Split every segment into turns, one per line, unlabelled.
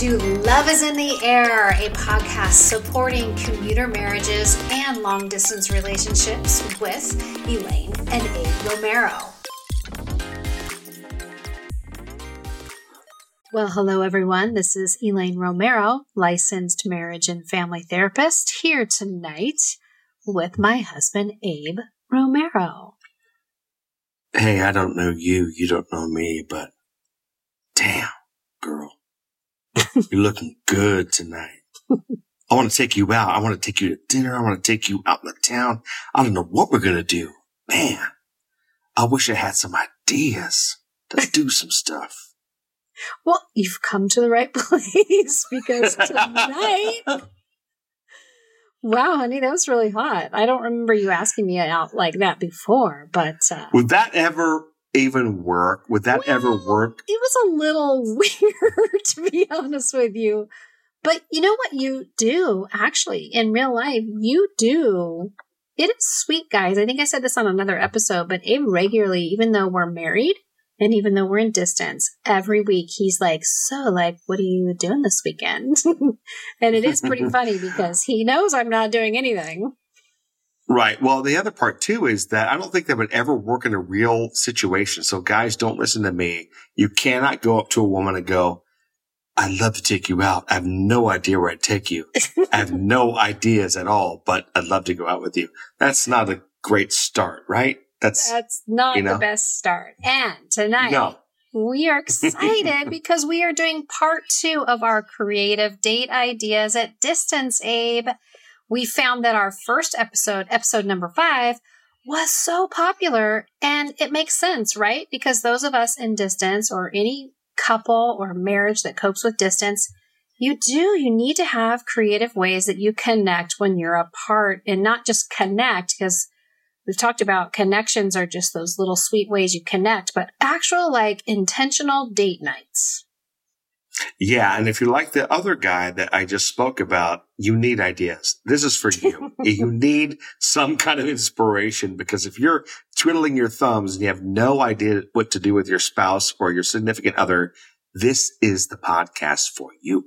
To Love is in the Air, a podcast supporting commuter marriages and long distance relationships with Elaine and Abe Romero. Well, hello everyone. This is Elaine Romero, licensed marriage and family therapist, here tonight with my husband, Abe Romero.
Hey, I don't know you, you don't know me, but damn, girl. You're looking good tonight. I want to take you out. I want to take you to dinner. I want to take you out in the town. I don't know what we're going to do. Man, I wish I had some ideas. Let's do some stuff.
Well, you've come to the right place because tonight. wow, honey, that was really hot. I don't remember you asking me out like that before, but. Uh,
Would that ever even work? Would that
well,
ever work?
It was a little weird, to be honest with you. But you know what you do actually in real life? You do. It is sweet, guys. I think I said this on another episode, but Abe regularly, even though we're married and even though we're in distance, every week he's like, So, like, what are you doing this weekend? and it is pretty funny because he knows I'm not doing anything.
Right. Well, the other part too is that I don't think that would ever work in a real situation. So guys, don't listen to me. You cannot go up to a woman and go, I'd love to take you out. I have no idea where I'd take you. I have no ideas at all, but I'd love to go out with you. That's not a great start, right? That's,
that's not
you know?
the best start. And tonight
no.
we are excited because we are doing part two of our creative date ideas at distance, Abe we found that our first episode, episode number five, was so popular and it makes sense, right? Because those of us in distance or any couple or marriage that copes with distance, you do, you need to have creative ways that you connect when you're apart and not just connect because we've talked about connections are just those little sweet ways you connect, but actual like intentional date nights.
Yeah. And if you're like the other guy that I just spoke about, you need ideas. This is for you. you need some kind of inspiration because if you're twiddling your thumbs and you have no idea what to do with your spouse or your significant other, this is the podcast for you.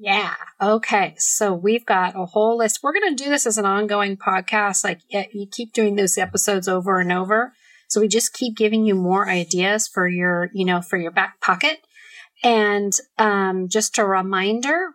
Yeah. Okay. So we've got a whole list. We're going to do this as an ongoing podcast. Like you keep doing those episodes over and over. So we just keep giving you more ideas for your, you know, for your back pocket. And um, just a reminder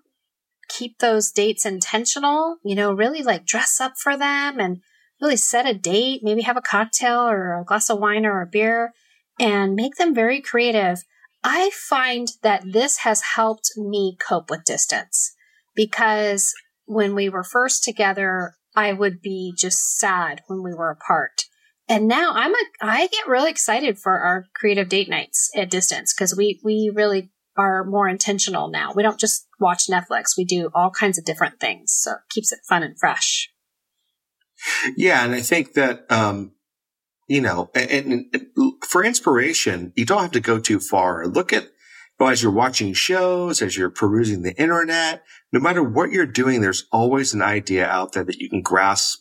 keep those dates intentional, you know, really like dress up for them and really set a date, maybe have a cocktail or a glass of wine or a beer and make them very creative. I find that this has helped me cope with distance because when we were first together, I would be just sad when we were apart. And now I'm a, I get really excited for our creative date nights at distance because we, we really are more intentional now. We don't just watch Netflix. We do all kinds of different things. So it keeps it fun and fresh.
Yeah. And I think that, um, you know, and, and, for inspiration, you don't have to go too far. Look at, well, as you're watching shows, as you're perusing the internet, no matter what you're doing, there's always an idea out there that you can grasp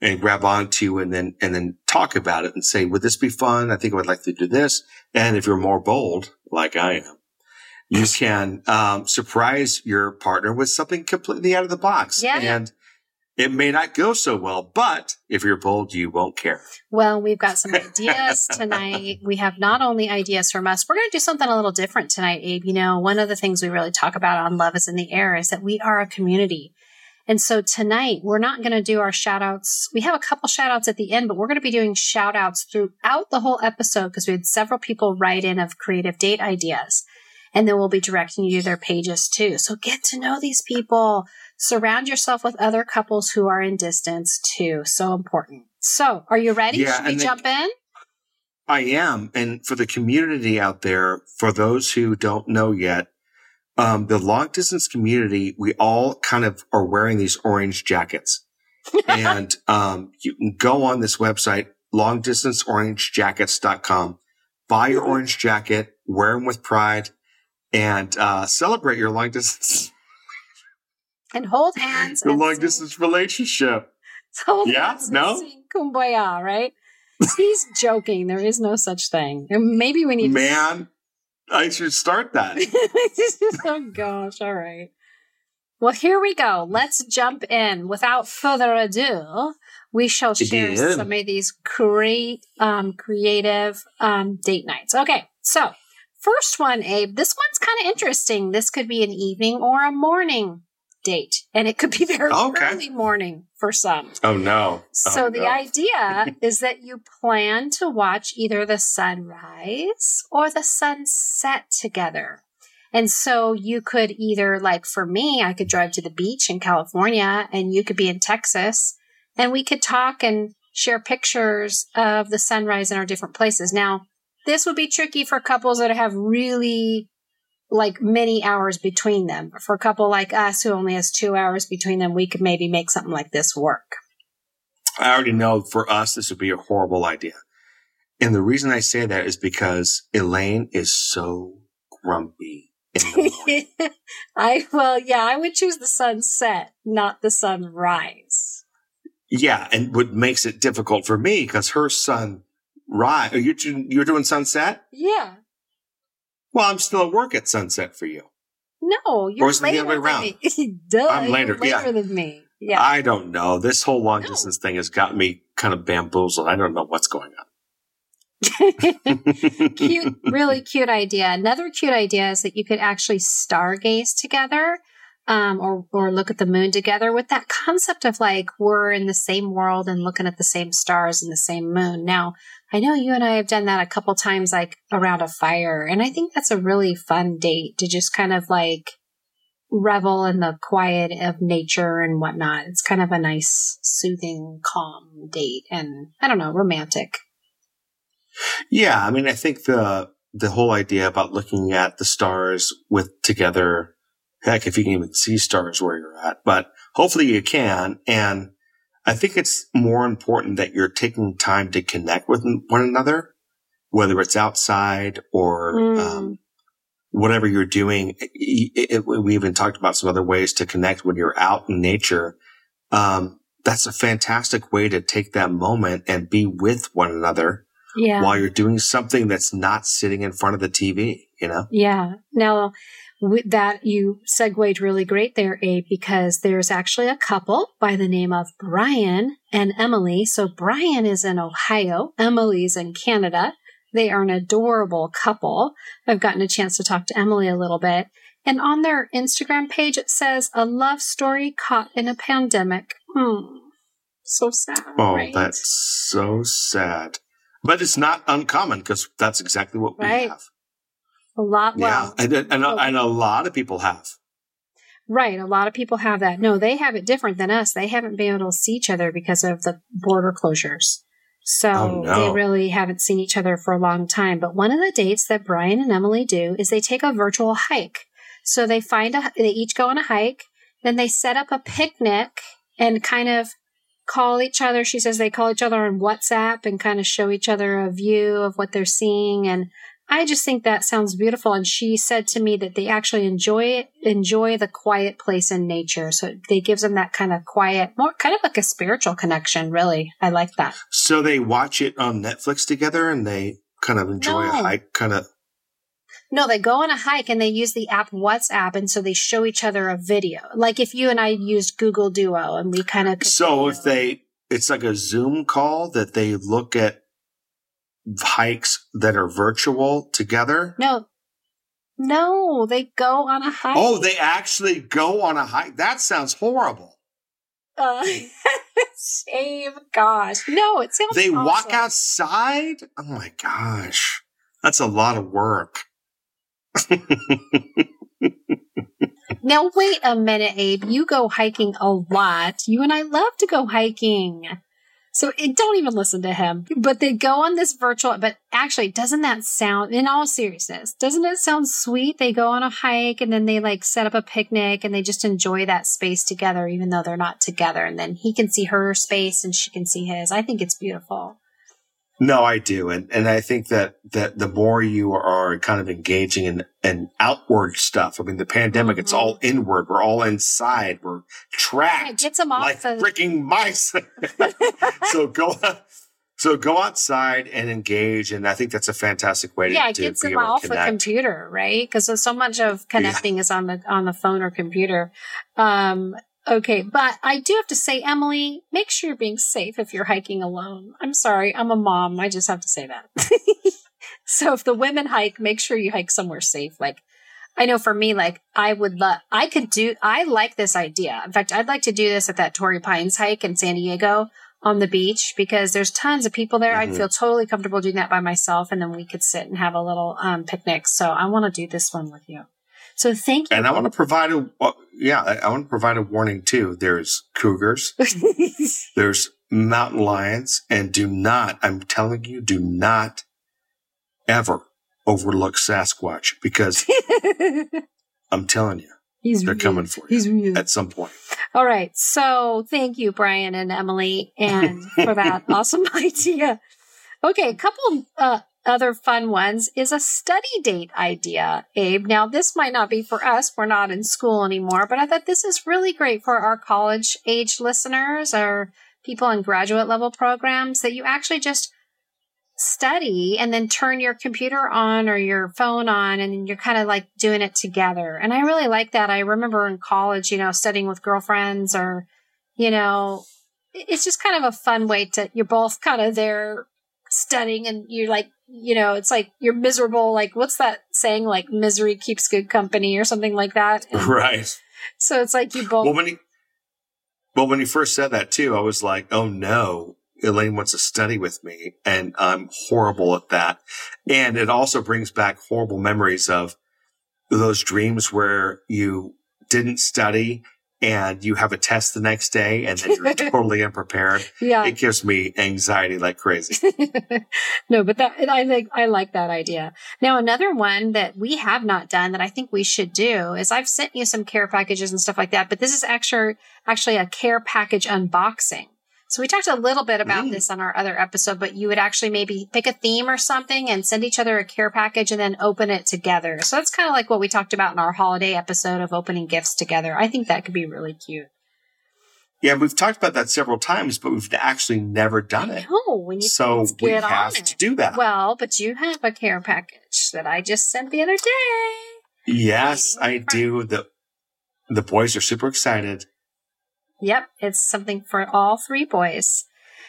and grab onto and then, and then talk about it and say, would this be fun? I think I would like to do this. And if you're more bold, like I am, you can um, surprise your partner with something completely out of the box.
Yeah.
And it may not go so well, but if you're bold, you won't care.
Well, we've got some ideas tonight. We have not only ideas from us, we're going to do something a little different tonight, Abe. You know, one of the things we really talk about on Love is in the Air is that we are a community. And so tonight we're not going to do our shout outs. We have a couple shout outs at the end, but we're going to be doing shout outs throughout the whole episode because we had several people write in of creative date ideas and then we'll be directing you to their pages too. So get to know these people. Surround yourself with other couples who are in distance too. So important. So, are you ready?
Yeah,
Should we jump in?
I am. And for the community out there, for those who don't know yet, um, the long distance community, we all kind of are wearing these orange jackets. and um, you can go on this website, longdistanceorangejackets.com, buy your orange jacket, wear them with pride, and uh, celebrate your long distance,
And hold hands.
your long
sing-
distance relationship.
hold
Yeah?
hands and
No?
Kumbaya, right? He's joking. There is no such thing. Maybe we need to
Man, I should start that.
oh gosh, all right. Well, here we go. Let's jump in. Without further ado, we shall share some of these great, um, creative um, date nights. Okay, so first one, Abe. This one's kind of interesting. This could be an evening or a morning date, and it could be very
Okay.
early morning for some.
Oh no.
Oh, so
Oh,
the
no.
idea is that you plan to watch either the sunrise or the sunset together. And so you could either, like for me, I could drive to the beach in California and you could be in Texas and we could talk and share pictures of the sunrise in our different places. Now, this would be tricky for couples that have really like many hours between them. For a couple like us who only has two hours between them, we could maybe make something like this work.
I already know for us, this would be a horrible idea. And the reason I say that is because Elaine is so grumpy in the morning.
I well, yeah, I would choose the sunset, not the sunrise.
yeah. And what makes it difficult for me because her son, right? Are you, you're doing sunset?
Yeah.
Well, I'm still at work at sunset for you.
No, you're
Or is the
later
other way
than
around?
me. Duh,
I'm
you're
later, yeah.
than me. Yeah.
I don't know. This whole long
No.
distance thing has got me kind of bamboozled. I don't know what's going on.
cute, really cute idea. Another cute idea is that you could actually stargaze together, um, or or look at the moon together with that concept of like we're in the same world and looking at the same stars and the same moon. Now, I know you and I have done that a couple times, like around a fire, and I think that's a really fun date to just kind of like revel in the quiet of nature and whatnot. It's kind of a nice, soothing, calm date, and I don't know, romantic.
Yeah, I mean, I think the the whole idea about looking at the stars with together, heck, if you can even see stars where you're at, but hopefully you can. And I think it's more important that you're taking time to connect with one another, whether it's outside or
Mm.
um, whatever you're doing. It- it- we even talked about some other ways to connect when you're out in nature. Um, that's a fantastic way to take that moment and be with one another
Yeah.
while you're doing something that's not sitting in front of the TV, you know?
Yeah. Now, that you segued really great there, Abe, because there's actually a couple by the name of Brian and Emily. So Brian is in Ohio, Emily's in Canada. They are an adorable couple. I've gotten a chance to talk to Emily a little bit. And on their Instagram page, it says a love story caught in a pandemic. Hmm. So sad.
Oh,
right?
that's so sad. But it's not uncommon because that's exactly what we
Right.
have.
A lot.
Yeah.
Well,
And, and,
well-
and a lot of people have.
Right. A lot of people have that. No, they have it different than us. They haven't been able to see each other because of the border closures. So
Oh, no.
they really haven't seen each other for a long time. But one of the dates that Brian and Emily do is they take a virtual hike. So they find a, they each go on a hike, then they set up a picnic and kind of call each other. She says they call each other on WhatsApp and kind of show each other a view of what they're seeing. And I just think that sounds beautiful. And she said to me that they actually enjoy it, enjoy the quiet place in nature. So they gives them that kind of quiet, more kind of like a spiritual connection. Really, I like that.
So they watch it on Netflix together and they kind of enjoy a hike, kind of.
No, they go on a hike and they use the app WhatsApp, and so they show each other a video. Like if you and I used Google Duo, and we kind of
So if they, it's like a Zoom call that they look at hikes that are virtual together.
no, no, they go on a hike.
Oh, they actually go on a hike. That sounds horrible.
uh, save gosh, no, it sounds.
They walk outside? Oh my gosh. That's a lot of work.
Now, wait a minute, Abe. You go hiking a lot. You and I love to go hiking. So it, don't even listen to him. But they go on this virtual, but actually, doesn't that sound, in all seriousness, doesn't it sound sweet? They go on a hike and then they like set up a picnic and they just enjoy that space together, even though they're not together. And then he can see her space and she can see his. I think it's beautiful.
No, I do. And, and I think that, that the more you are kind of engaging in, in outward stuff, I mean, the pandemic, mm-hmm. it's all inward. We're all inside. We're trapped. Yeah,
gets them off
like
the-
freaking mice. so go, so go outside and engage. And I think that's a fantastic way to,
yeah,
it
gets
them
off the computer, right? Because so much of connecting yeah. is on the, on the phone or computer. Um, Okay, but I do have to say, Emily, make sure you're being safe if you're hiking alone. I'm sorry, I'm a mom. I just have to say that. so if the women hike, make sure you hike somewhere safe. Like, I know for me, like, I would love, I could do, I like this idea. In fact, I'd like to do this at that Torrey Pines hike in San Diego on the beach because there's tons of people there. Mm-hmm. I'd feel totally comfortable doing that by myself and then we could sit and have a little um, picnic. So I want to do this one with you. So thank you.
And I want to provide a, yeah, I want to provide a warning too. There's cougars, there's mountain lions, and do not, I'm telling you, do not ever overlook Sasquatch because I'm telling you, He's they're real. coming for you at some point.
All right. So thank you, Brian and Emily, and for that awesome idea. Okay, a couple uh, other fun ones is a study date idea, Abe. Now, this might not be for us. We're not in school anymore, but I thought this is really great for our college age listeners or people in graduate level programs that you actually just study and then turn your computer on or your phone on and you're kind of like doing it together. And I really like that. I remember in college, you know, studying with girlfriends or, you know, it's just kind of a fun way to, you're both kind of there studying and you're like you know, it's like you're miserable. Like, what's that saying? Like, misery keeps good company or something like that.
And right.
So it's like you both.
Well, when he, well, when he first said that too, I was like, oh no, Elaine wants to study with me and I'm horrible at that. And it also brings back horrible memories of those dreams where you didn't study and you have a test the next day and then you're totally unprepared.
Yeah.
It gives me anxiety like crazy.
no, but that, I think I like that idea. Now, another one that we have not done that I think we should do is I've sent you some care packages and stuff like that, but this is actually, actually a care package unboxing. So we talked a little bit about mm. this on our other episode, but you would actually maybe pick a theme or something and send each other a care package and then open it together. So that's kind of like what we talked about in our holiday episode of opening gifts together. I think that could be really cute.
Yeah, we've talked about that several times, but we've actually never done it.
No, we need
so we have to do that.
Well, but you have a care package that I just sent the other day.
Yes, I do. The the boys are super excited.
Yep, it's something for all three boys.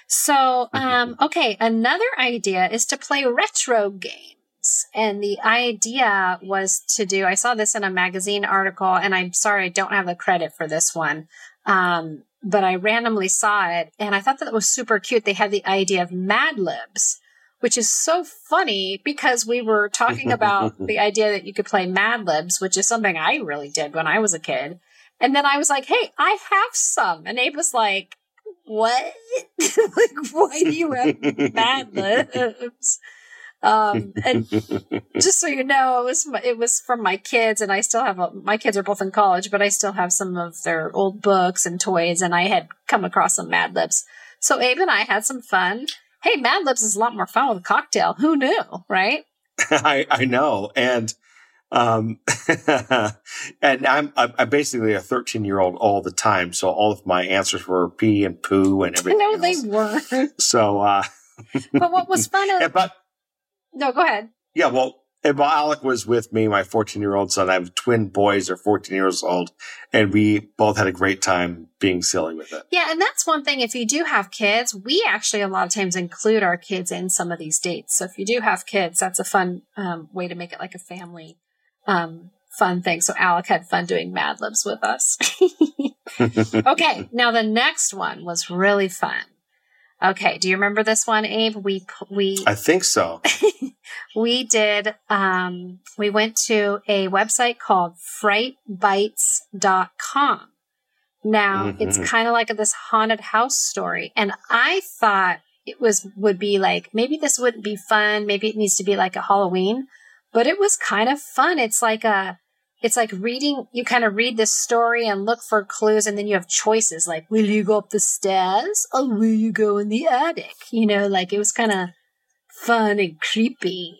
So, um, okay, another idea is to play retro games. And the idea was to do, I saw this in a magazine article, and I'm sorry I don't have the credit for this one. Um, but I randomly saw it and I thought that was super cute. They had the idea of Mad Libs, which is so funny because we were talking about the idea that you could play Mad Libs, which is something I really did when I was a kid. And then I was like, hey, I have some. And Abe was like, what? like, why do you have Mad Libs? Um, and just so you know, it was it was from my kids, and I still have a, my kids are both in college, but I still have some of their old books and toys, and I had come across some Mad Libs. So Abe and I had some fun. Hey, Mad Libs is a lot more fun with a cocktail. Who knew, right?
I I know, and um, and I'm, I'm basically a 13 year old all the time. So all of my answers were pee and poo and everything.
no, they weren't.
So, uh,
but what was fun? Of-
but
no, go ahead.
Yeah. Well, and while Alec was with me, my 14 year old son, I have twin boys are 14 years old and we both had a great time being silly with it.
Yeah. And that's one thing. If you do have kids, we actually a lot of times include our kids in some of these dates. So if you do have kids, that's a fun um, way to make it like a family um, fun thing. So Alec had fun doing Mad Libs with us. okay, now the next one was really fun. Okay, do you remember this one, Abe? We we
I think so.
we did um we went to a website called frightbytes.com. Now,
Mhm.
it's kind of like this haunted house story and I thought it was would be like maybe this wouldn't be fun, maybe it needs to be like a Halloween, but it was kind of fun. It's like a it's like reading you kind of read this story and look for clues and then you have choices like will you go up the stairs or will you go in the attic you know like it was kind of fun and creepy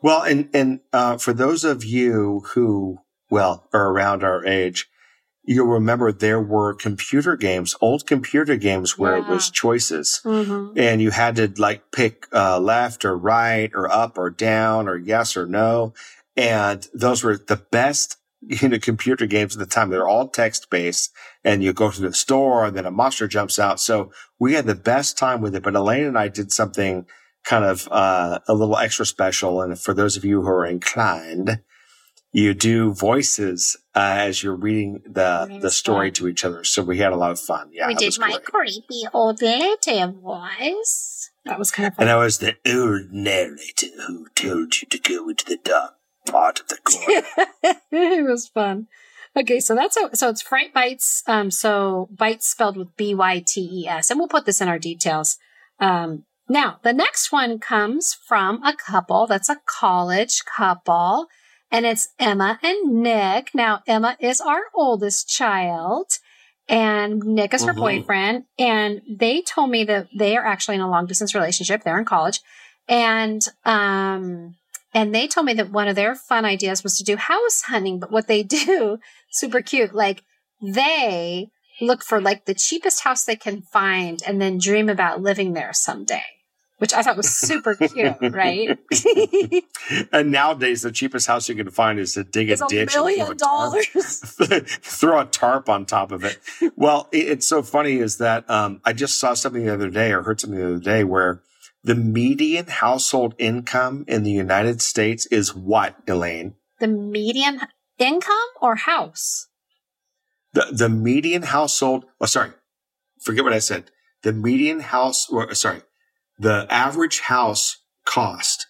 Well, and and uh, for those of you who well are around our age, you'll remember there were computer games, old computer games where it was choices.
mm-hmm.
and you had to like pick uh, left or right or up or down or yes or no. And those were the best you know, computer games at the time. They're all text based and you go to the store and then a monster jumps out. So we had the best time with it. But Elaine and I did something kind of uh, a little extra special. And for those of you who are inclined, you do voices uh, as you're reading the the story to each other. So we had a lot of fun. Yeah,
we did my
great.
creepy old lady voice that was kind of fun
And I was the old narrator who told you to go into the dark part of the corner.
it was fun okay so that's a, so it's fright bytes um so bites spelled with b-y-t-e-s and we'll put this in our details um now the next one comes from a couple that's a college couple and it's emma and nick now emma is our oldest child and nick is her
Mhm.
boyfriend and they told me that they are actually in a long distance relationship they're in college and um and they told me that one of their fun ideas was to do house hunting, but what they do, super cute, like they look for like the cheapest house they can find and then dream about living there someday, which I thought was super cute, right?
and nowadays, the cheapest house you can find is to dig
it's
a ditch,
million
a tarp-
dollars.
throw a tarp on top of it. Well, it, it's so funny is that um, I just saw something the other day or heard something the other day where the median household income in the United States is what, Elaine?
The median income or house?
The the median household. Oh, sorry, forget what I said. The median house, or sorry, the average house cost.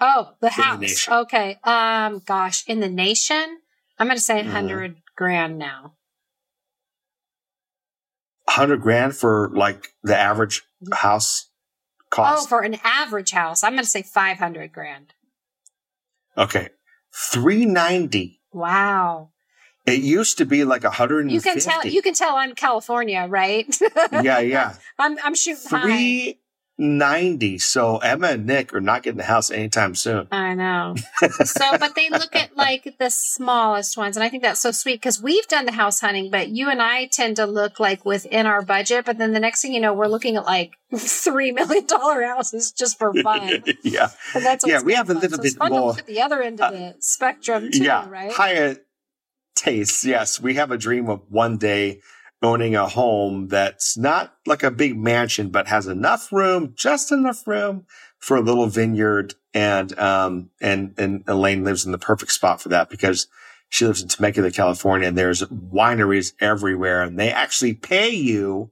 Oh, the
the
house.
nation.
Okay. Um, gosh, in the nation, I'm going to say a
Mhm.
hundred grand now.
Hundred grand for like the average house
Oh, for an average house, I'm going to say 500 grand.
okay, three ninety.
Wow.
It used to be like a hundred
You can tell you can tell I'm California, right?
yeah, yeah.
I'm I'm shooting high.
Three ninety. So Emma and Nick are not getting the house anytime soon.
I know. so, but they look at like the smallest ones, and I think that's so sweet because we've done the house hunting, but you and I tend to look like within our budget. But then the next thing you know, we're looking at like three million dollar houses just for fun.
yeah,
And that's
Yeah, we have a little
So
bit
fun
more-
at the other end of uh, the spectrum too,
yeah.
right?
Higher tastes. Yes, we have a dream of one day owning a home that's not like a big mansion, but has enough room, just enough room for a little vineyard. And, um, and, and Elaine lives in the perfect spot for that because she lives in Temecula, California, and there's wineries everywhere and they actually pay you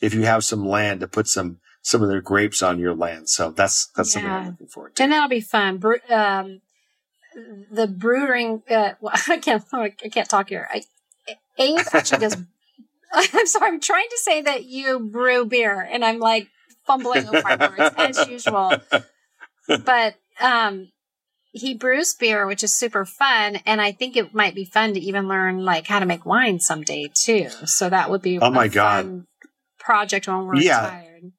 if you have some land to put some, some of their grapes on your land. So that's, that's something I'm looking forward to.
and that'll be fun. Bre- um, the brewing. Uh, well, I can't. I can't talk here. I, Abe actually does. I'm sorry. I'm trying to say that you brew beer, and I'm like fumbling over my words as usual. But um, he brews beer, which is super fun, and I think it might be fun to even learn like how to make wine someday too. So that would be
Oh my
a
God.
fun project when we're
Yeah.
retired.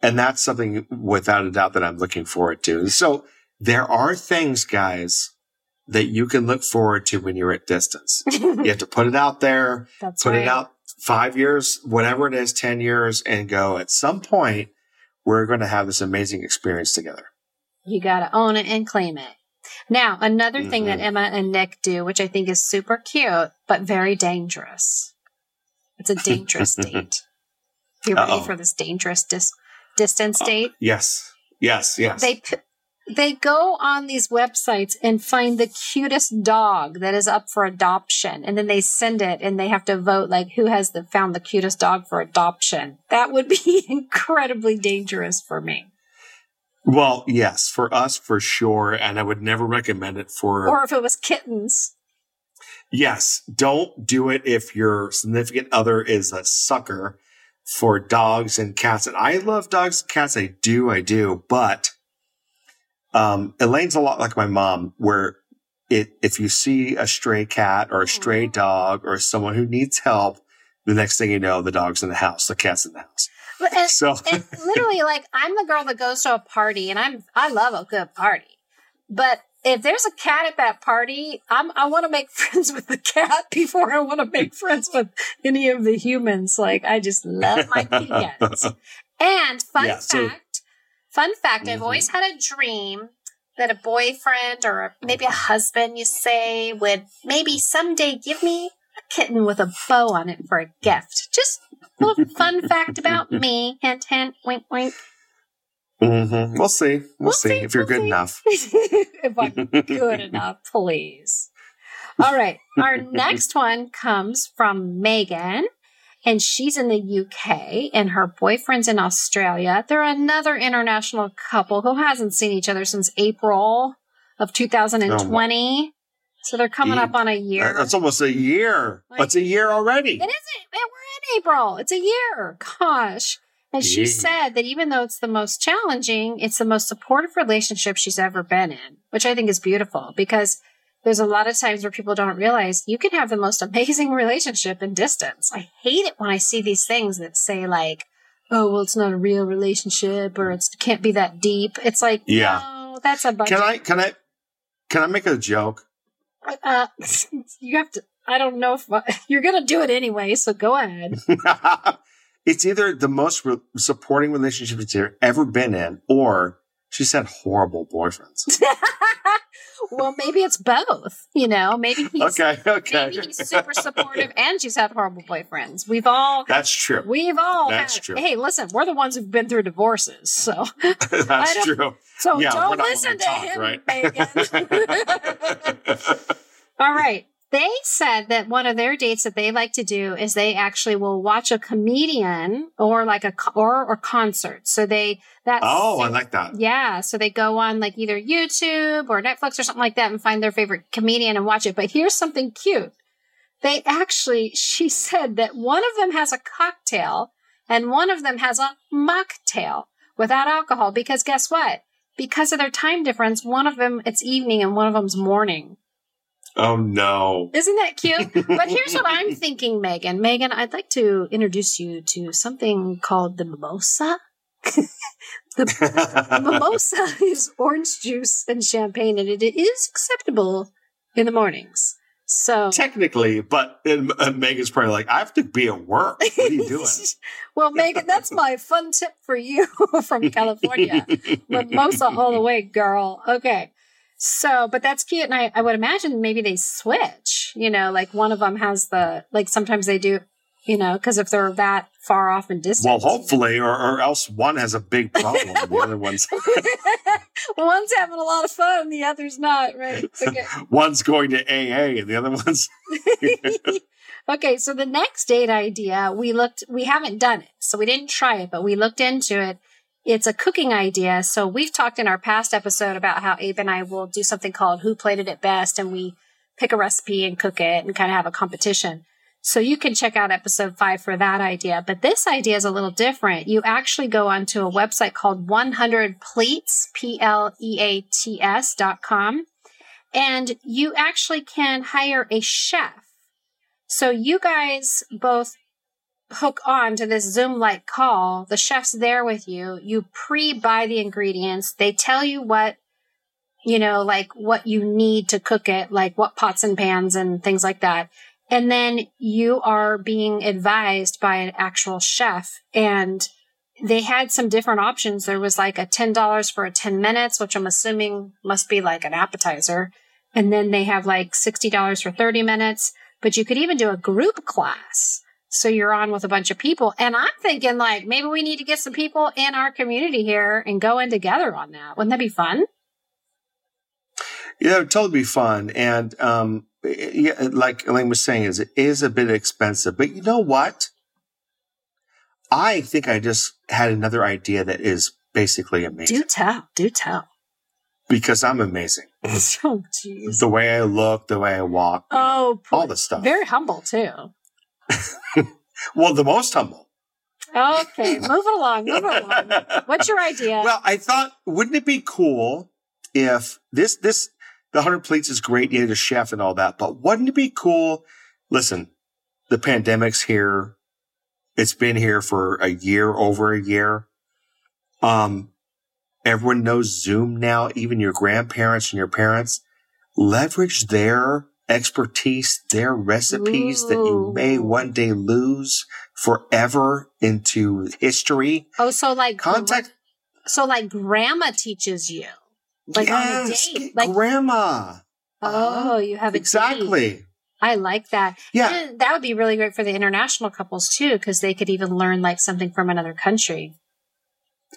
And that's something without a doubt that I'm looking forward to. So there are things, guys, that you can look forward to when you're at distance. You have to put it out there,
That's
put
right.
it out five years, whatever it is, 10 years and go at some point, we're going to have this amazing experience together.
You got to own it and claim it. Now, another thing that
Mhm.
Emma and Nick do, which I think is super cute, but very dangerous. It's a dangerous date. You ready for this dangerous dis- distance date?
Yes. Yes. Yes.
They p- they go on these websites and find the cutest dog that is up for adoption. And then they send it and they have to vote like who has the found the cutest dog for adoption. That would be incredibly dangerous for me.
Well yes for us for sure. And i would never recommend it for
or if it was kittens.
Yes don't do it if your significant other is a sucker for dogs and cats. And i love dogs and cats. I do i do. But um, Elaine's a lot like my mom, where it, if you see a stray cat or a stray dog or someone who needs help, the next thing you know, the dog's in the house, the cat's in the house.
But so literally, like I'm the girl that goes to a party, and I'm I love a good party. But if there's a cat at that party, I'm I want to make friends with the cat before I want to make friends with any of the humans. Like I just love my cats. And fun yeah, fact, so- Fun fact mm-hmm. I've always had a dream that a boyfriend or maybe a husband, you say, would maybe someday give me a kitten with a bow on it for a gift. Just a little fun fact about me. Hint, hint, wink, wink.
Mm-hmm. We'll see. We'll, we'll see, see, if you're we'll good see. enough.
if I'm good enough, please. All right. Our next one comes from Megan and she's in the UK and her boyfriend's in Australia. They're another international couple who hasn't seen each other since April of 2020. Oh so they're coming up on a year.
That's almost a year. Like, That's a year already.
It isn't. We're in April. It's a year. Gosh. And she said that even though it's the most challenging, it's the most supportive relationship she's ever been in, which I think is beautiful because there's a lot of times where people don't realize you can have the most amazing relationship in distance. I hate it when I see these things that say like, oh, well, it's not a real relationship or it can't be that deep. It's like, yeah, no, that's a bunch.
Can I, can I, can I make a joke?
Uh, you have to, I don't know if you're going to do it anyway. So go ahead.
it's either the most re- supporting relationship you've ever been in or she said horrible boyfriends.
well, maybe it's both. You know, maybe he's
okay. Okay,
maybe he's super supportive, and she's had horrible boyfriends. We've all
that's true.
We've all
that's
had,
true.
Hey, listen, we're the ones who've been through divorces, so
that's true.
So yeah, don't listen to talk, him, right? Megan. all right. They said that one of their dates that they like to do is they actually will watch a comedian or like a or or concert. So they that
Oh, I like that.
Yeah, so they go on like either YouTube or Netflix or something like that and find their favorite comedian and watch it. But here's something cute. They actually she said that one of them has a cocktail and one of them has a mocktail without alcohol because guess what? Because of their time difference, one of them it's evening and one of them's morning.
Oh no.
Isn't that cute? but here's what I'm thinking, Megan. Megan, I'd like to introduce you to something called the mimosa. the mimosa is orange juice and champagne, and it is acceptable in the mornings. So
technically, but and, and Megan's probably like, I have to be at work. What are you doing?
well, Megan, that's my fun tip for you from California. Mimosa all the way, girl. Okay. So, but that's cute. And I, I would imagine maybe they switch, you know, like one of them has the, like sometimes they do, you know, because if they're that far off and distant.
Well, hopefully, or, or else one has a big problem. And the other one's.
one's having a lot of fun, the other's not, right? Okay.
one's going to AA and the other one's.
okay. So the next date idea, we looked, we haven't done it. So we didn't try it, but we looked into it it's a cooking idea. So we've talked in our past episode about how Abe and I will do something called Who Plated It Best and we pick a recipe and cook it and kind of have a competition. So you can check out episode five for that idea. But this idea is a little different. You actually go onto a website called 100 pleats, P-L-E-A-T-S dot com. And you actually can hire a chef. So you guys both hook on to this Zoom like call. The chef's there with you. You pre buy the ingredients. They tell you what, you know, like what you need to cook it, like what pots and pans and things like that. And then you are being advised by an actual chef and they had some different options. There was like a $10 for a 10 minutes, which I'm assuming must be like an appetizer. And then they have like $60 for 30 minutes, but you could even do a group class so you're on with a bunch of people. And I'm thinking like maybe we need to get some people in our community here and go in together on that. Wouldn't that be fun?
Yeah, it would totally be fun. And, um, yeah, like Elaine was saying, is it is a bit expensive, but you know what? I think I just had another idea that is basically amazing.
Do tell. Do tell.
Because I'm amazing.
oh, jeez.
The way I look, the way I walk.
Oh,
all the stuff.
Very humble too.
well, the most humble.
Okay, move it along. Move it along. What's your idea?
Well, I thought, wouldn't it be cool if this this the hundred plates is great, you need a chef and all that, but wouldn't it be cool? Listen, the pandemic's here. It's been here for a year, over a year. Um, everyone knows Zoom now, even your grandparents and your parents leverage their expertise, their recipes Ooh. that you may one day lose forever into history.
Oh, so like contact. So like grandma teaches you, like
yes,
on a date,
like grandma.
Oh, you have
exactly.
Date. I like that.
Yeah,
and that would be really great for the international couples too, because they could even learn like something from another country.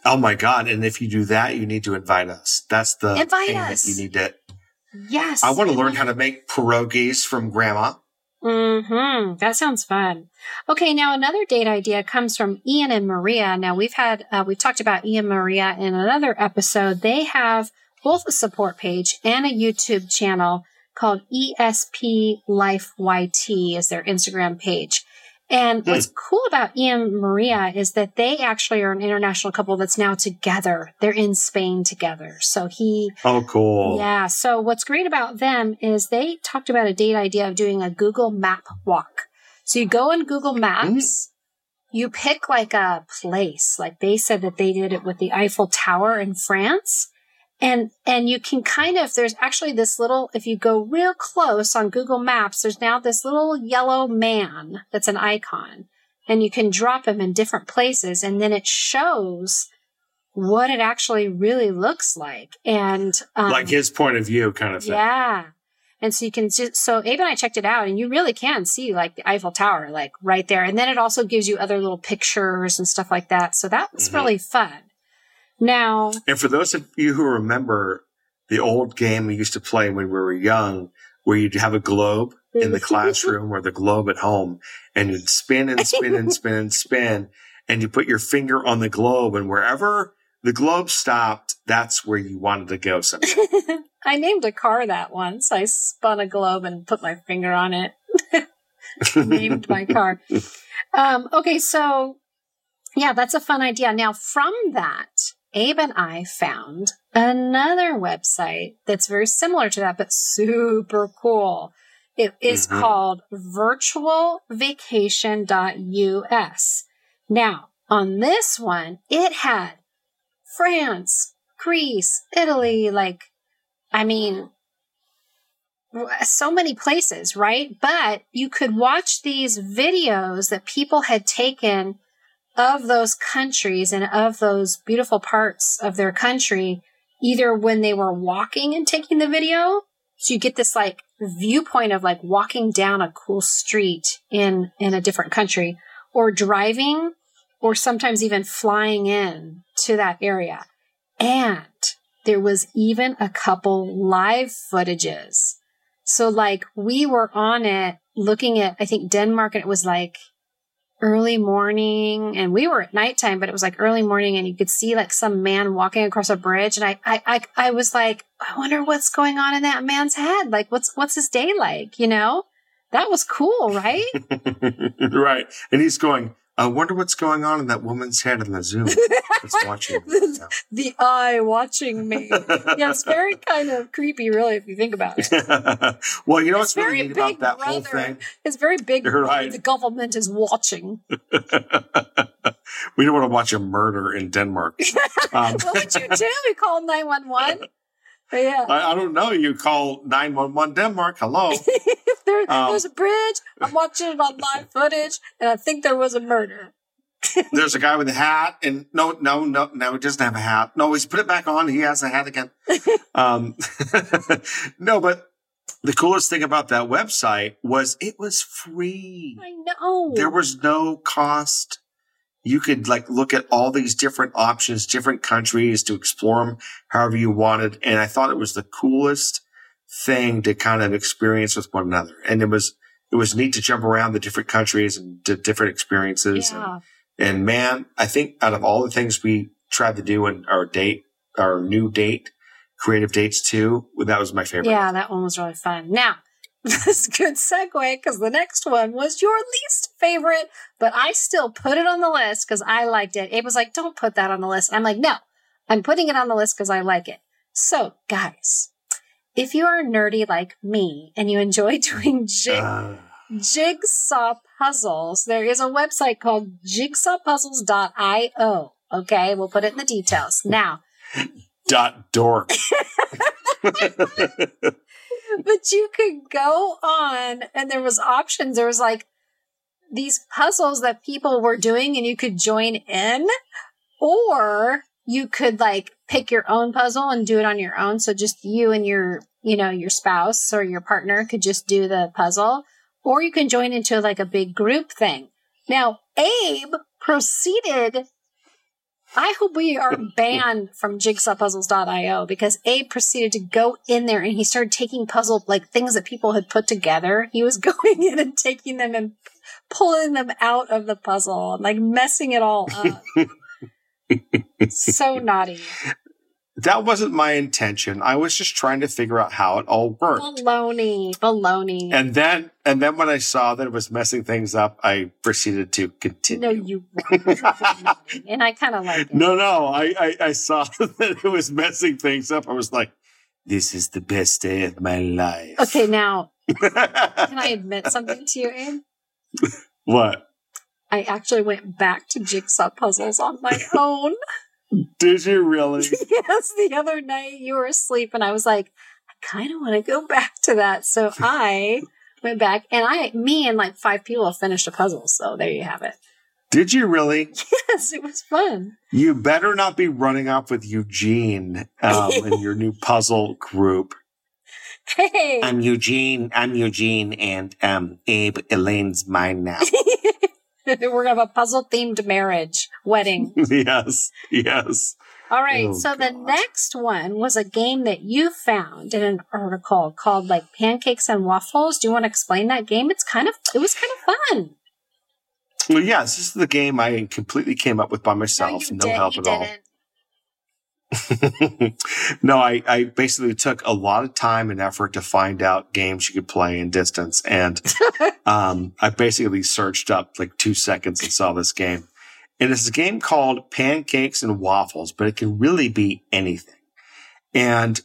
Oh my god! And if you do that, you need to invite us. That's the
invite
thing
us.
that you need to.
Yes,
I want to learn how to make pierogies from grandma.
Hmm. That sounds fun. Okay. Now another date idea comes from Ian and Maria. Now we've had uh, we talked about Ian and Maria in another episode. They have both a support page and a YouTube channel called ESP Life YT is their Instagram page. And hmm. what's cool about Ian Maria is that they actually are an international couple that's now together. They're in Spain together. So he.
Oh, cool.
Yeah. So what's great about them is they talked about a date idea of doing a Google map walk. So you go in Google Maps. Mm. You pick like a place, like they said that they did it with the Eiffel Tower in France and, and you can kind of, there's actually this little, if you go real close on Google Maps, there's now this little yellow man that's an icon and you can drop him in different places and then it shows what it actually really looks like. And,
um, like his point of view kind of thing.
Yeah. And so you can just, so Abe and I checked it out and you really can see like the Eiffel Tower, like right there. And then it also gives you other little pictures and stuff like that. So that was mm-hmm. really fun. Now,
and for those of you who remember the old game we used to play when we were young, where you'd have a globe in the classroom or the globe at home and you'd spin and spin and spin and spin and you put your finger on the globe and wherever the globe stopped, that's where you wanted to go someday.
I named a car that once. I spun a globe and put my finger on it. named my car. Um, okay, so yeah, that's a fun idea. Now from that, Abe and I found another website that's very similar to that, but super cool. It is mm-hmm. called virtualvacation.us. Now, on this one, it had France, Greece, Italy, like, I mean, so many places, right? But you could watch these videos that people had taken of those countries and of those beautiful parts of their country, either when they were walking and taking the video. So you get this like viewpoint of like walking down a cool street in, in a different country or driving or sometimes even flying in to that area. And there was even a couple live footages. So like we were on it looking at, I think Denmark and it was like early morning and we were at nighttime, but it was like early morning and you could see like some man walking across a bridge. And I, I, I, I was like, I wonder what's going on in that man's head. Like what's, what's his day like? You know, that was cool, right?
right. And he's going, I wonder what's going on in that woman's head in the Zoom that's watching
the, the, eye watching me. yeah, it's very kind of creepy, really, if you think about it.
well, you know what's really neat about that brother. whole thing?
It's very big. Right. The government is watching.
we don't want to watch a murder in Denmark.
Um, what would you do? We call 911? Yeah.
I, I, don't know. You call 911 Denmark. Hello.
there, um, there's a bridge. I'm watching it on live footage, and I think there was a murder.
there's a guy with a hat, and no, no, no, no, he doesn't have a hat. No, he's put it back on. He has a hat again. um, no, but the coolest thing about that website was it was free.
I know.
There was no cost you could like look at all these different options, different countries to explore them however you wanted. And I thought it was the coolest thing to kind of experience with one another. And it was, it was neat to jump around the different countries and d- different experiences.
Yeah.
And, and man, I think out of all the things we tried to do in our date, our new date, creative dates too, that was my favorite.
Yeah, that one was really fun. Now, this a good segue because the next one was your least favorite, but I still put it on the list because I liked it. It was like, don't put that on the list. I'm like, no, I'm putting it on the list because I like it. So, guys, if you are nerdy like me and you enjoy doing jig-
Uh,
jigsaw puzzles, there is a website called jigsawpuzzles.io. Okay, we'll put it in the details. Now,
dot dork.
But you could go on and there was options. There was like these puzzles that people were doing and you could join in or you could like pick your own puzzle and do it on your own. So just you and your, you know, your spouse or your partner could just do the puzzle or you can join into like a big group thing. Now, Abe proceeded I hope we are banned from jigsawpuzzles.io because Abe proceeded to go in there and he started taking puzzle, like things that people had put together. He was going in and taking them and pulling them out of the puzzle and like messing it all up. so naughty.
That wasn't my intention. I was just trying to figure out how it all worked.
Baloney. Baloney.
And then, and then when I saw that it was messing things up, I proceeded to continue.
no, you. And I kind of like it.
No, no, I, I, I saw that it was messing things up. I was like, this is the best day of my life.
Okay, now, can I admit something to you, Abe?
what?
I actually went back to jigsaw puzzles on my own.
Did you really?
yes, the other night you were asleep and I was like, I kind of want to go back to that. So I went back and I, me and like five people have finished a puzzle. So there you have it.
Did you really?
Yes, it was fun.
You better not be running off with Eugene um, in your new puzzle group.
Hey,
I'm Eugene. I'm Eugene, and um, Abe Elaine's mine now.
we're going to have a puzzle themed marriage wedding.
yes, yes.
All right.
Oh,
so the next one was a game that you found in an article called like pancakes and waffles. Do you want to explain that game? It's kind of, it was kind of fun.
Well, yes, this is the game I completely came up with by myself. No,
did-
help at all. no, I, I basically took a lot of time and effort to find out games you could play in distance. And um, I basically searched up like two seconds and saw this game. And it's a game called Pancakes and Waffles, but it can really be anything. And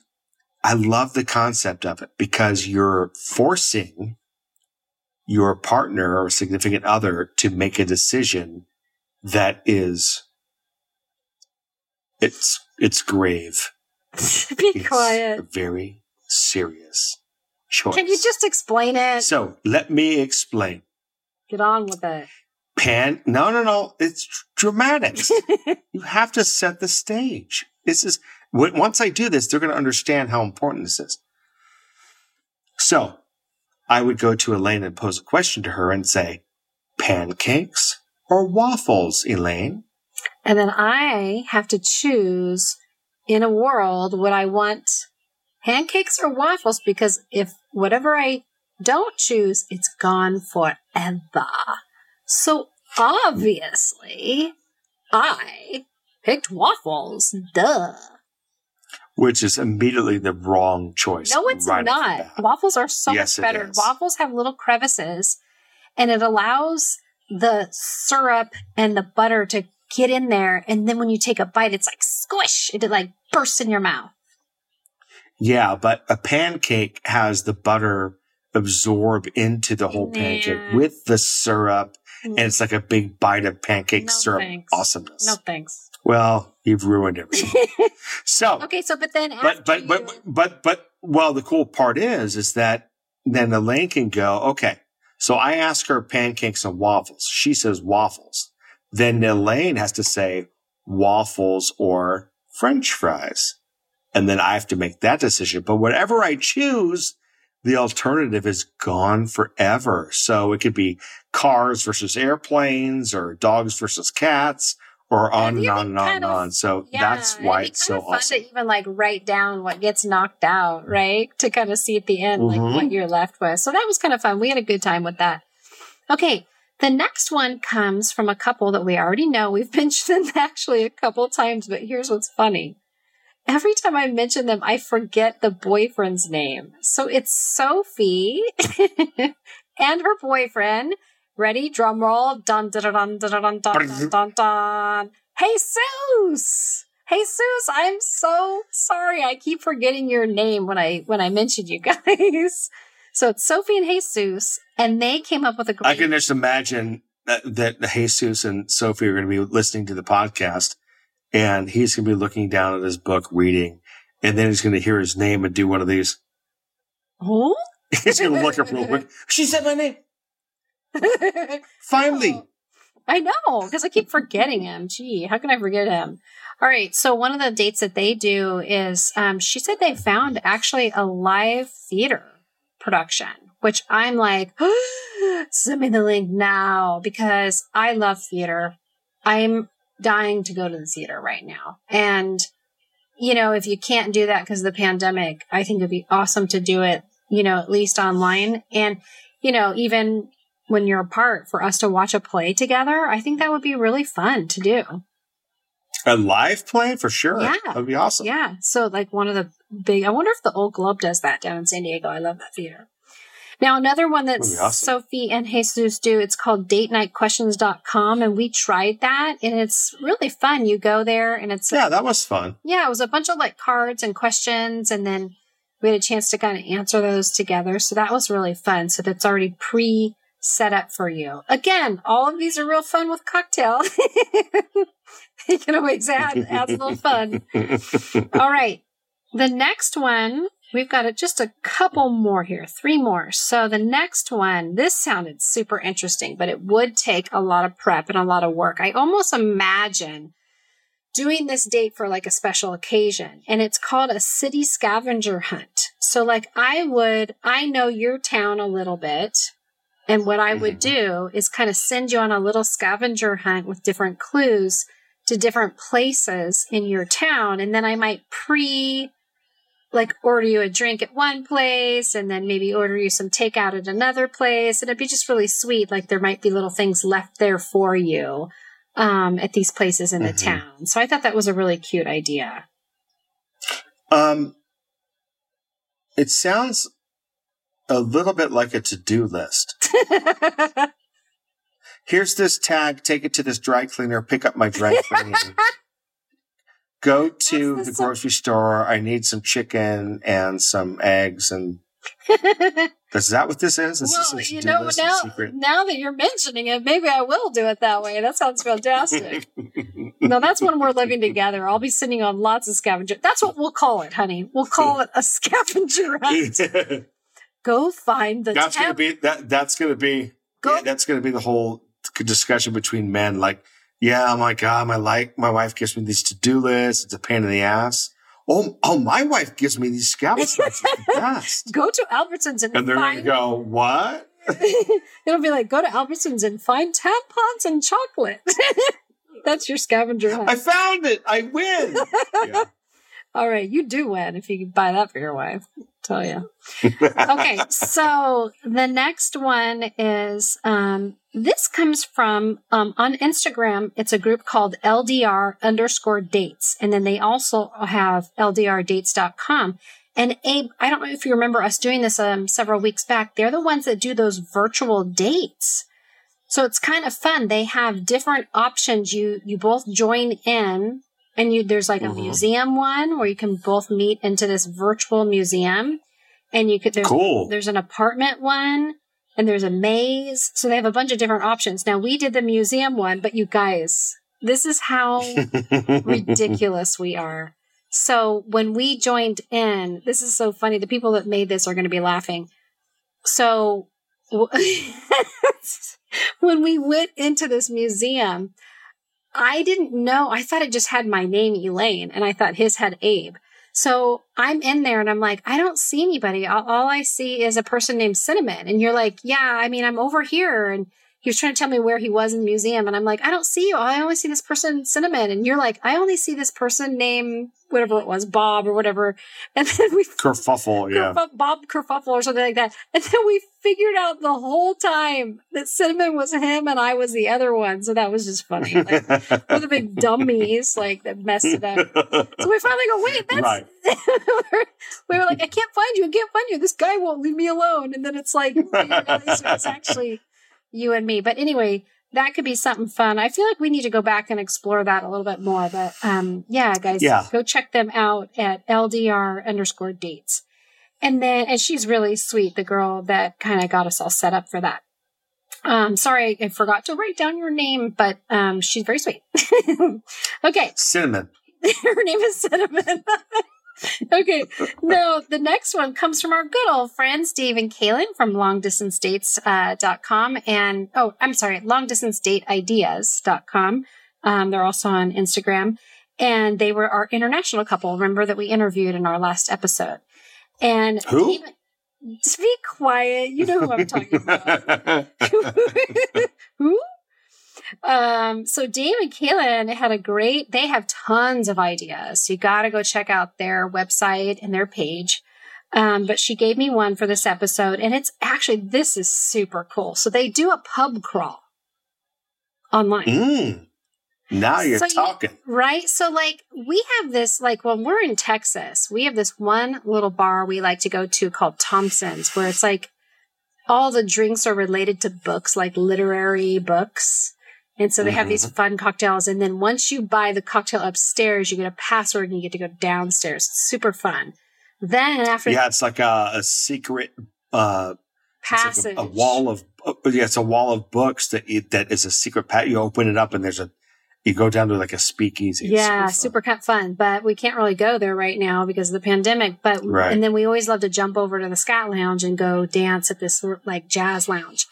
I love the concept of it because you're forcing your partner or significant other to make a decision that is it's it's grave.
Be
It's
quiet.
a very serious choice.
Can you just explain it?
So let me explain.
Get on with it.
Pan, no, no, no. It's dramatics. you have to set the stage. This is, once I do this, they're going to understand how important this is. So I would go to Elaine and pose a question to her and say, pancakes or waffles, Elaine?
And then I have to choose in a world would I want pancakes or waffles because if whatever I don't choose, it's gone forever. So obviously, I picked waffles. Duh.
Which is immediately the wrong choice.
No, it's
right
not. Waffles are so
Yes,
much better. Waffles have little crevices and it allows the syrup and the butter to get in there. And then when you take a bite, it's like squish. It like bursts in your mouth.
Yeah, but a pancake has the butter absorb into the whole
Nah.
pancake with the syrup, and mm. it's like a big bite of pancake
No,
syrup
thanks.
awesomeness.
No thanks.
Well, you've ruined everything. so,
okay, so but then
but but but
you-
but but well, the cool part is is that then Elaine can go. Okay, so I ask her pancakes and waffles. She says waffles. Then Elaine has to say waffles or French fries, and then I have to make that decision. But whatever I choose, the alternative is gone forever. So it could be cars versus airplanes, or dogs versus cats, or on and on and on and
of-
on. So
Yeah,
that's why it's so
fun
awesome.
to even like write down what gets knocked out, right? To kind of see at the end like
Mhm.
what you're left with. So that was kind of fun. We had a good time with that. Okay, the next one comes from a couple that we already know. We've mentioned them actually a couple times, but here's what's funny. Every time I mention them, I forget the boyfriend's name. So it's Sophie and her boyfriend. Ready? Drum roll. Dun dun dun dun dun dun dun dun dun dun. Jesus! Jesus, I'm so sorry. I keep forgetting your name when I when I mention you guys. So it's Sophie and Jesus, and they came up with a great
I can just imagine that, that Jesus and Sophie are going to be listening to the podcast and he's going to be looking down at his book, reading, and then he's going to hear his name and do one of these.
Who?
He's going to look up real quick. She said my name. Finally.
I know, because I keep forgetting him. Gee, how can I forget him? All right, so one of the dates that they do is um, she said they found actually a live theater production, which I'm like, send me the link now because I love theater. I'm dying to go to the theater right now. And, you know, if you can't do that because of the pandemic, I think it'd be awesome to do it, you know, at least online. And, you know, even when you're apart for us to watch a play together, I think that would be really fun to do.
A live play for sure.
Yeah.
That'd be awesome.
Yeah. So like one of the big, I wonder if the old Globe does that down in San Diego. I love that theater. Now another one that
awesome.
Sophie and Jesus do, it's called datenightquestions.com and we tried that and it's really fun. You go there and it's,
Yeah, that was fun.
yeah, it was a bunch of like cards and questions and then we had a chance to kind of answer those together. So that was really fun. So that's already pre set up for you. Again, all of these are real fun with cocktail. you can always add, add a little fun. All right. The next one, we've got just a couple more here, three more. So the next one, this sounded super interesting, but it would take a lot of prep and a lot of work. I almost imagine doing this date for like a special occasion and it's called a city scavenger hunt. So like I would, I know your town a little bit. And what I would mm-hmm. do is kind of send you on a little scavenger hunt with different clues to different places in your town. And then I might pre like order you a drink at one place and then maybe order you some takeout at another place. And it'd be just really sweet. Like there might be little things left there for you um, at these places in the
Mhm.
town. So I thought that was a really cute idea.
Um, it sounds a little bit like a to-do list. Here's this tag. Take it to this dry cleaner. Pick up my dry cleaning. Go to the
the-
grocery store. I need some chicken and some eggs. And is that what this is? Is
well,
a
you know, now, now that you're mentioning it, maybe I will do it that way. That sounds fantastic. no, that's when we're living together. I'll be sitting on lots of scavenger. That's what we'll call it, honey. We'll call it a scavenger hunt. Go find the
that's gonna be that. That's gonna be.
Go-
yeah, that's gonna be the whole discussion between men. Like, yeah, oh my god, my like my wife gives me these to do lists. It's a pain in the ass. Oh, oh, my wife gives me these scavengers. It's the.
Go to Albertsons and,
And they're
find.
gonna go, what?
It'll be like go to Albertsons and find tampons and chocolate. That's your scavenger hunt.
I found it. I win. Yeah.
All right, you do win if you can buy that for your wife. Tell you. okay, so the next one is um, this comes from um, on Instagram. It's a group called LDR underscore dates, and then they also have LDRdates.com. And Abe, I don't know if you remember us doing this um, several weeks back. They're the ones that do those virtual dates. So it's kind of fun. They have different options. You you both join in and you there's like a
Mhm.
museum one where you can both meet into this virtual museum. And you could there's
Cool.
there's an apartment one and there's a maze. So they have a bunch of different options. Now we did the museum one but you guys this is how ridiculous we are. So when we joined in this is so funny. The people that made this are going to be laughing. So when we went into this museum I didn't know. I thought it just had my name, Elaine, and I thought his had Abe. So I'm in there and I'm like, I don't see anybody. All, all I see is a person named Cinnamon. And you're like, yeah, I mean, I'm over here. And he was trying to tell me where he was in the museum. And I'm like, I don't see you. I only see this person, Cinnamon. And you're like, I only see this person named whatever it was, Bob or whatever. And then we
kerfuffle, yeah,
Bob Kerfuffle or something like that. And then we figured out the whole time that Cinnamon was him and I was the other one. So that was just funny. Like, we're the big dummies like that messed it up. So we finally go, wait, that's
Right.
we were like, I can't find you, I can't find you. This guy won't leave me alone. And then it's like it's actually you and me. But anyway, that could be something fun. I feel like we need to go back and explore that a little bit more. But um yeah, guys,
Yeah.
go check them out at LDR underscore dates. And then and she's really sweet, the girl that kind of got us all set up for that. Um, sorry, I forgot to write down your name, but um, she's very sweet. okay,
Cinnamon.
her name is Cinnamon. okay. No, the next one comes from our good old friends, Dave and Kaylin from longdistancedates.com. and, oh, I'm sorry, longdistancedateideas.com. Um, they're also on Instagram. And they were our international couple, remember that we interviewed in our last episode. And
Who?
Dave- just be quiet. You know who I'm talking about. Who? Um, so Dave and Kaylin had a great, they have tons of ideas. So you got to go check out their website and their page. Um, but she gave me one for this episode and it's actually, this is super cool. So they do a pub crawl online.
mm. Now you're
So you-
talking.
Right. So like we have this, like when we're in Texas, we have this one little bar we like to go to called Thompson's where it's like all the drinks are related to books, like literary books. And so they have these fun cocktails. And then once you buy the cocktail upstairs, you get a password and you get to go downstairs. It's super fun. Then after
yeah, it's like a, a secret. Uh, it's like
passage,
a, a wall of uh, yeah, it's a wall of books that you, that is a secret. Pat, you open it up and there's a you go down to like a speakeasy. It's
Yeah,
fun.
super fun, but we can't really go there right now because of the pandemic. But
Right.
and then we always love to jump over to the Scat Lounge and go dance at this like jazz lounge.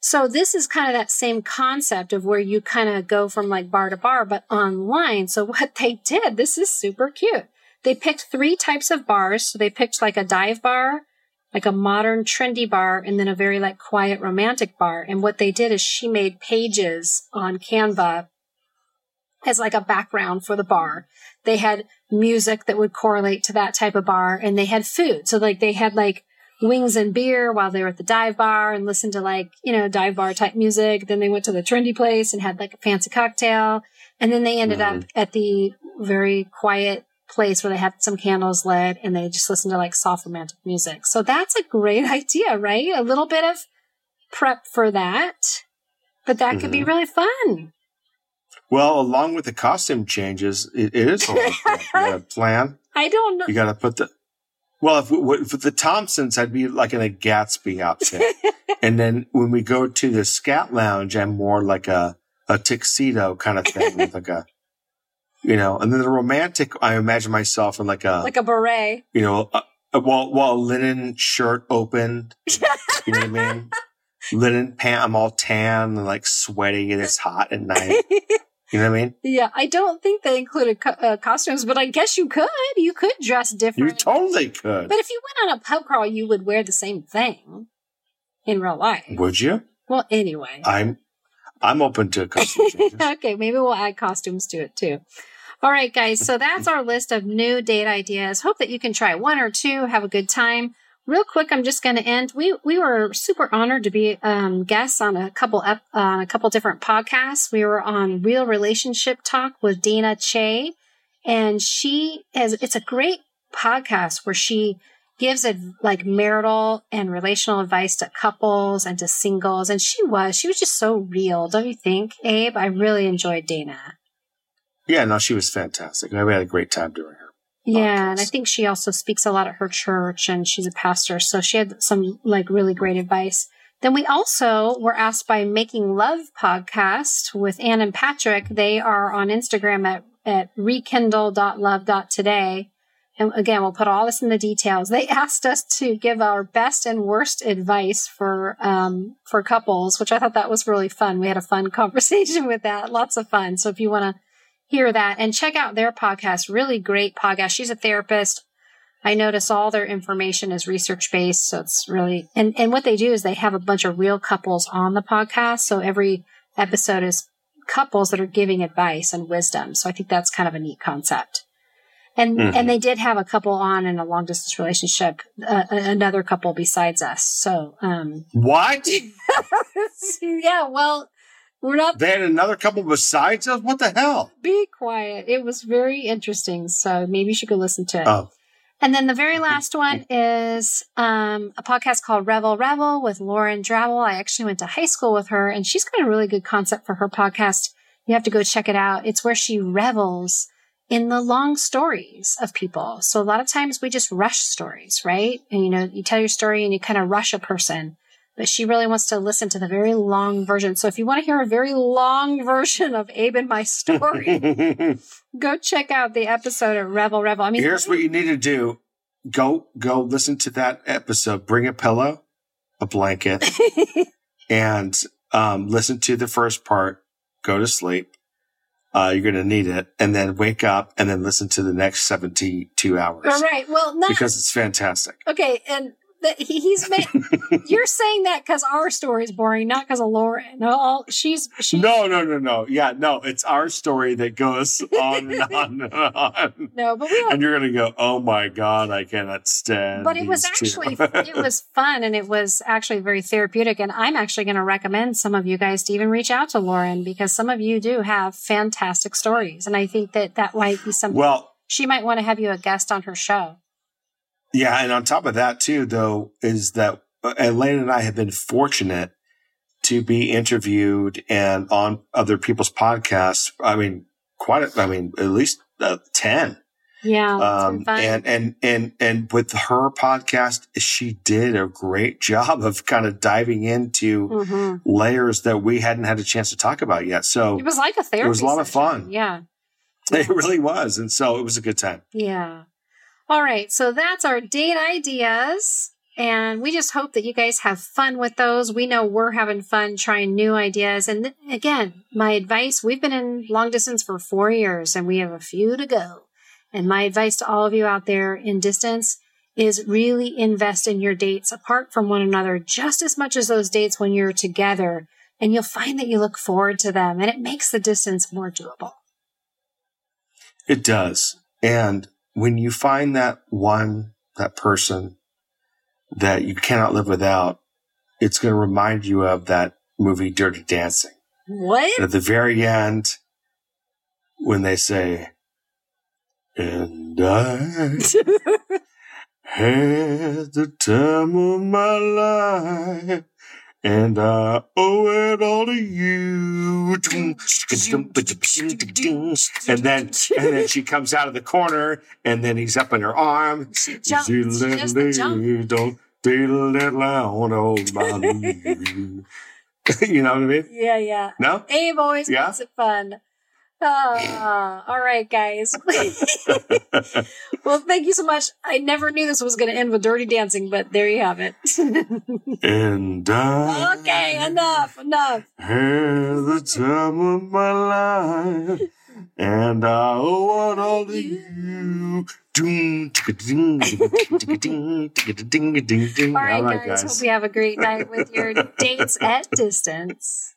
So this is kind of that same concept of where you kind of go from like bar to bar, but online. So what they did, this is super cute. They picked three types of bars. So they picked like a dive bar, like a modern trendy bar, and then a very like quiet romantic bar. And what they did is she made pages on Canva as like a background for the bar. They had music that would correlate to that type of bar and they had food. So like they had like wings and beer while they were at the dive bar and listened to like, you know, dive bar type music. Then they went to the trendy place and had like a fancy cocktail. And then they ended up mm-hmm. at the very quiet place where they had some candles lit and they just listened to like soft romantic music. So that's a great idea, right? A little bit of prep for that, but that could be mm-hmm. really fun.
Well, along with the costume changes, it, is a little bit. You got a plan.
I don't know.
You got to put the. Well, if, if for the Thompsons, I'd be like in a Gatsby outfit, and then when we go to the Scat Lounge, I'm more like a a tuxedo kind of thing with like a, you know, and then the romantic, I imagine myself in like a,
like a beret.
you know, a, a, while while a linen shirt open, you know what I mean? Linen pant, I'm all tan and like sweating, and it's hot at night. You know what I mean?
yeah, I don't think they included co- uh, costumes, but I guess you could. You could dress different.
You totally could.
but if you went on a pub crawl, you would wear the same thing in real life.
Would you?
Well, anyway.
I'm I'm open to costume changes.
okay, maybe we'll add costumes to it too. All right, guys. So that's our list of new date ideas. Hope that you can try one or two, have a good time. Real quick, I'm just going to end. We we were super honored to be um, guests on a couple ep- on a couple different podcasts. We were on Real Relationship Talk with Dana Che, and she has. It's a great podcast where she gives it like marital and relational advice to couples and to singles. And she was, she was just so real, don't you think, Abe? I really enjoyed Dana.
Yeah, no, she was fantastic. We had a great time doing her.
Yeah, and I think she also speaks a lot at her church and she's a pastor, so she had some like really great advice. Then we also were asked by Making Love podcast with Ann and Patrick. They are on Instagram at, at rekindle.love.today. And again, we'll put all this in the details. They asked us to give our best and worst advice for um, for couples, which I thought that was really fun. We had a fun conversation with that. Lots of fun. So if you want to hear that and check out their podcast. Really great podcast. She's a therapist. I notice all their information is research based. So it's really, and, and what they do is they have a bunch of real couples on the podcast. So every episode is couples that are giving advice and wisdom. So I think that's kind of a neat concept. And, mm-hmm. and they did have a couple on in a long distance relationship, uh, another couple besides us. So, um,
what?
yeah, well, we're not.
They had another couple besides us? What the hell?
Be quiet. It was very interesting. So maybe you should go listen to it. Oh. And then the very last one is um, a podcast called Revel Revel with Lauren Drabble. I actually went to high school with her, and she's got a really good concept for her podcast. You have to go check it out. It's where she revels in the long stories of people. So a lot of times we just rush stories, right? And you know, you tell your story and you kind of rush a person, but she really wants to listen to the very long version. So if you want to hear a very long version of Abe and my story, go check out the episode of Revel Revel. I
mean, here's what you need to do. Go, go listen to that episode. Bring a pillow, a blanket, and um, listen to the first part. Go to sleep uh, you're going to need it and then wake up and then listen to the next 72 hours.
All right. Well, not,
because it's fantastic.
Okay. And that he's made. you're saying that because our story is boring, not because of Lauren. No, she's.
No, no, no, no. Yeah, no. It's our story that goes on and on and on.
No, but we.
And you're gonna go, oh my god, I cannot stand.
But it was actually it was fun and it was actually very therapeutic. And I'm actually going to recommend some of you guys to even reach out to Lauren because some of you do have fantastic stories, and I think that that might be something.
Well,
she might want to have you a guest on her show.
Yeah. And on top of that, too, though, is that Elaine and I have been fortunate to be interviewed and on other people's podcasts. I mean, quite, a, I mean, at least uh, 10.
Yeah.
Um, and, and, and, and with her podcast, she did a great job of kind of diving into mm-hmm. layers that we hadn't had a chance to talk about yet. So
it was like a therapy.
It was a lot
session.
of fun.
Yeah.
It really was. And so it was a good time.
Yeah. All right. So that's our date ideas. And we just hope that you guys have fun with those. We know we're having fun trying new ideas. And again, my advice, we've been in long distance for four years and we have a few to go. And my advice to all of you out there in distance is really invest in your dates apart from one another just as much as those dates when you're together. And you'll find that you look forward to them and it makes the distance more doable.
It does. And when you find that one, that person that you cannot live without, it's going to remind you of that movie Dirty Dancing.
What?
And at the very end, when they say, and I had the time of my life and I owe it all to you. And then, and then she comes out of the corner, and then he's up in her arm.
She jumps. She does the jump.
Don't feel it loud on my You know what I mean?
Yeah, yeah.
No?
Abe always yeah? makes it fun. Ah, all right, guys. well, thank you so much. I never knew this was going to end with dirty dancing, but there you have it.
and I
okay, enough, enough.
Had the time of my life, and I owe it all to you.
All right, guys. Hope you have a great night with your dates at distance.